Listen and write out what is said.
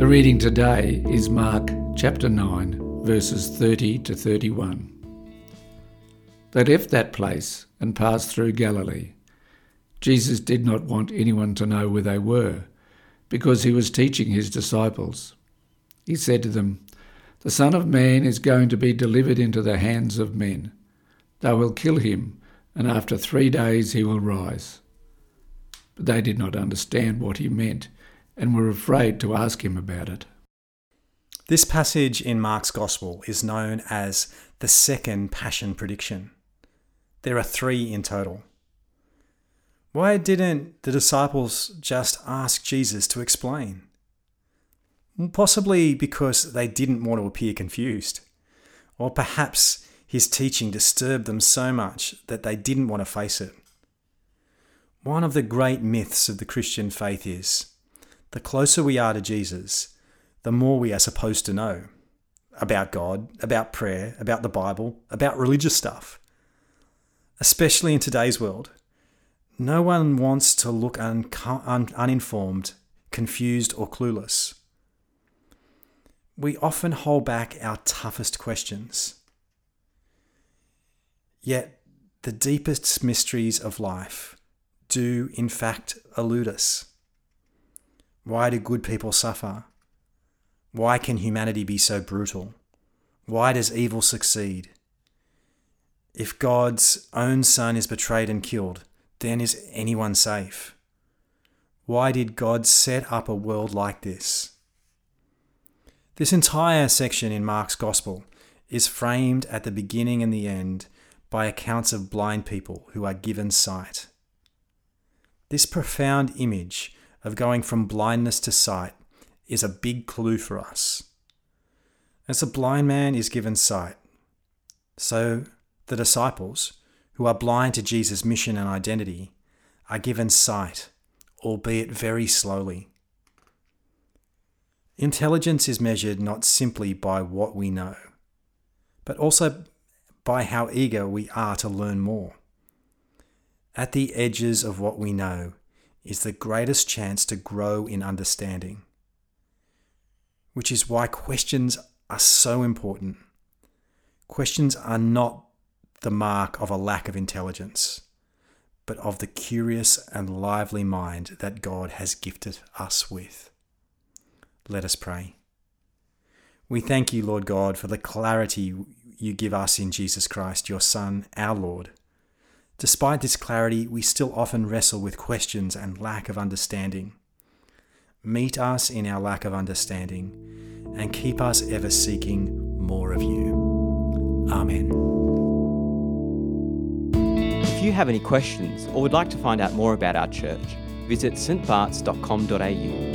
The reading today is Mark chapter 9, verses 30 to 31. They left that place and passed through Galilee. Jesus did not want anyone to know where they were, because he was teaching his disciples. He said to them, The Son of Man is going to be delivered into the hands of men. They will kill him, and after three days he will rise. But they did not understand what he meant and were afraid to ask him about it. This passage in Mark's Gospel is known as the second Passion Prediction. There are three in total. Why didn't the disciples just ask Jesus to explain? Possibly because they didn't want to appear confused. Or perhaps his teaching disturbed them so much that they didn't want to face it. One of the great myths of the Christian faith is the closer we are to Jesus, the more we are supposed to know about God, about prayer, about the Bible, about religious stuff. Especially in today's world, no one wants to look un- un- uninformed, confused, or clueless. We often hold back our toughest questions. Yet, the deepest mysteries of life do, in fact, elude us. Why do good people suffer? Why can humanity be so brutal? Why does evil succeed? If God's own Son is betrayed and killed, then is anyone safe? Why did God set up a world like this? This entire section in Mark's Gospel is framed at the beginning and the end by accounts of blind people who are given sight. This profound image of going from blindness to sight is a big clue for us. As a blind man is given sight, so the disciples, who are blind to Jesus' mission and identity, are given sight, albeit very slowly. Intelligence is measured not simply by what we know, but also by how eager we are to learn more. At the edges of what we know is the greatest chance to grow in understanding, which is why questions are so important. Questions are not the mark of a lack of intelligence, but of the curious and lively mind that God has gifted us with. Let us pray. We thank you, Lord God, for the clarity you give us in Jesus Christ, your Son, our Lord. Despite this clarity, we still often wrestle with questions and lack of understanding. Meet us in our lack of understanding and keep us ever seeking more of you. Amen. If you have any questions or would like to find out more about our church, visit stbarts.com.au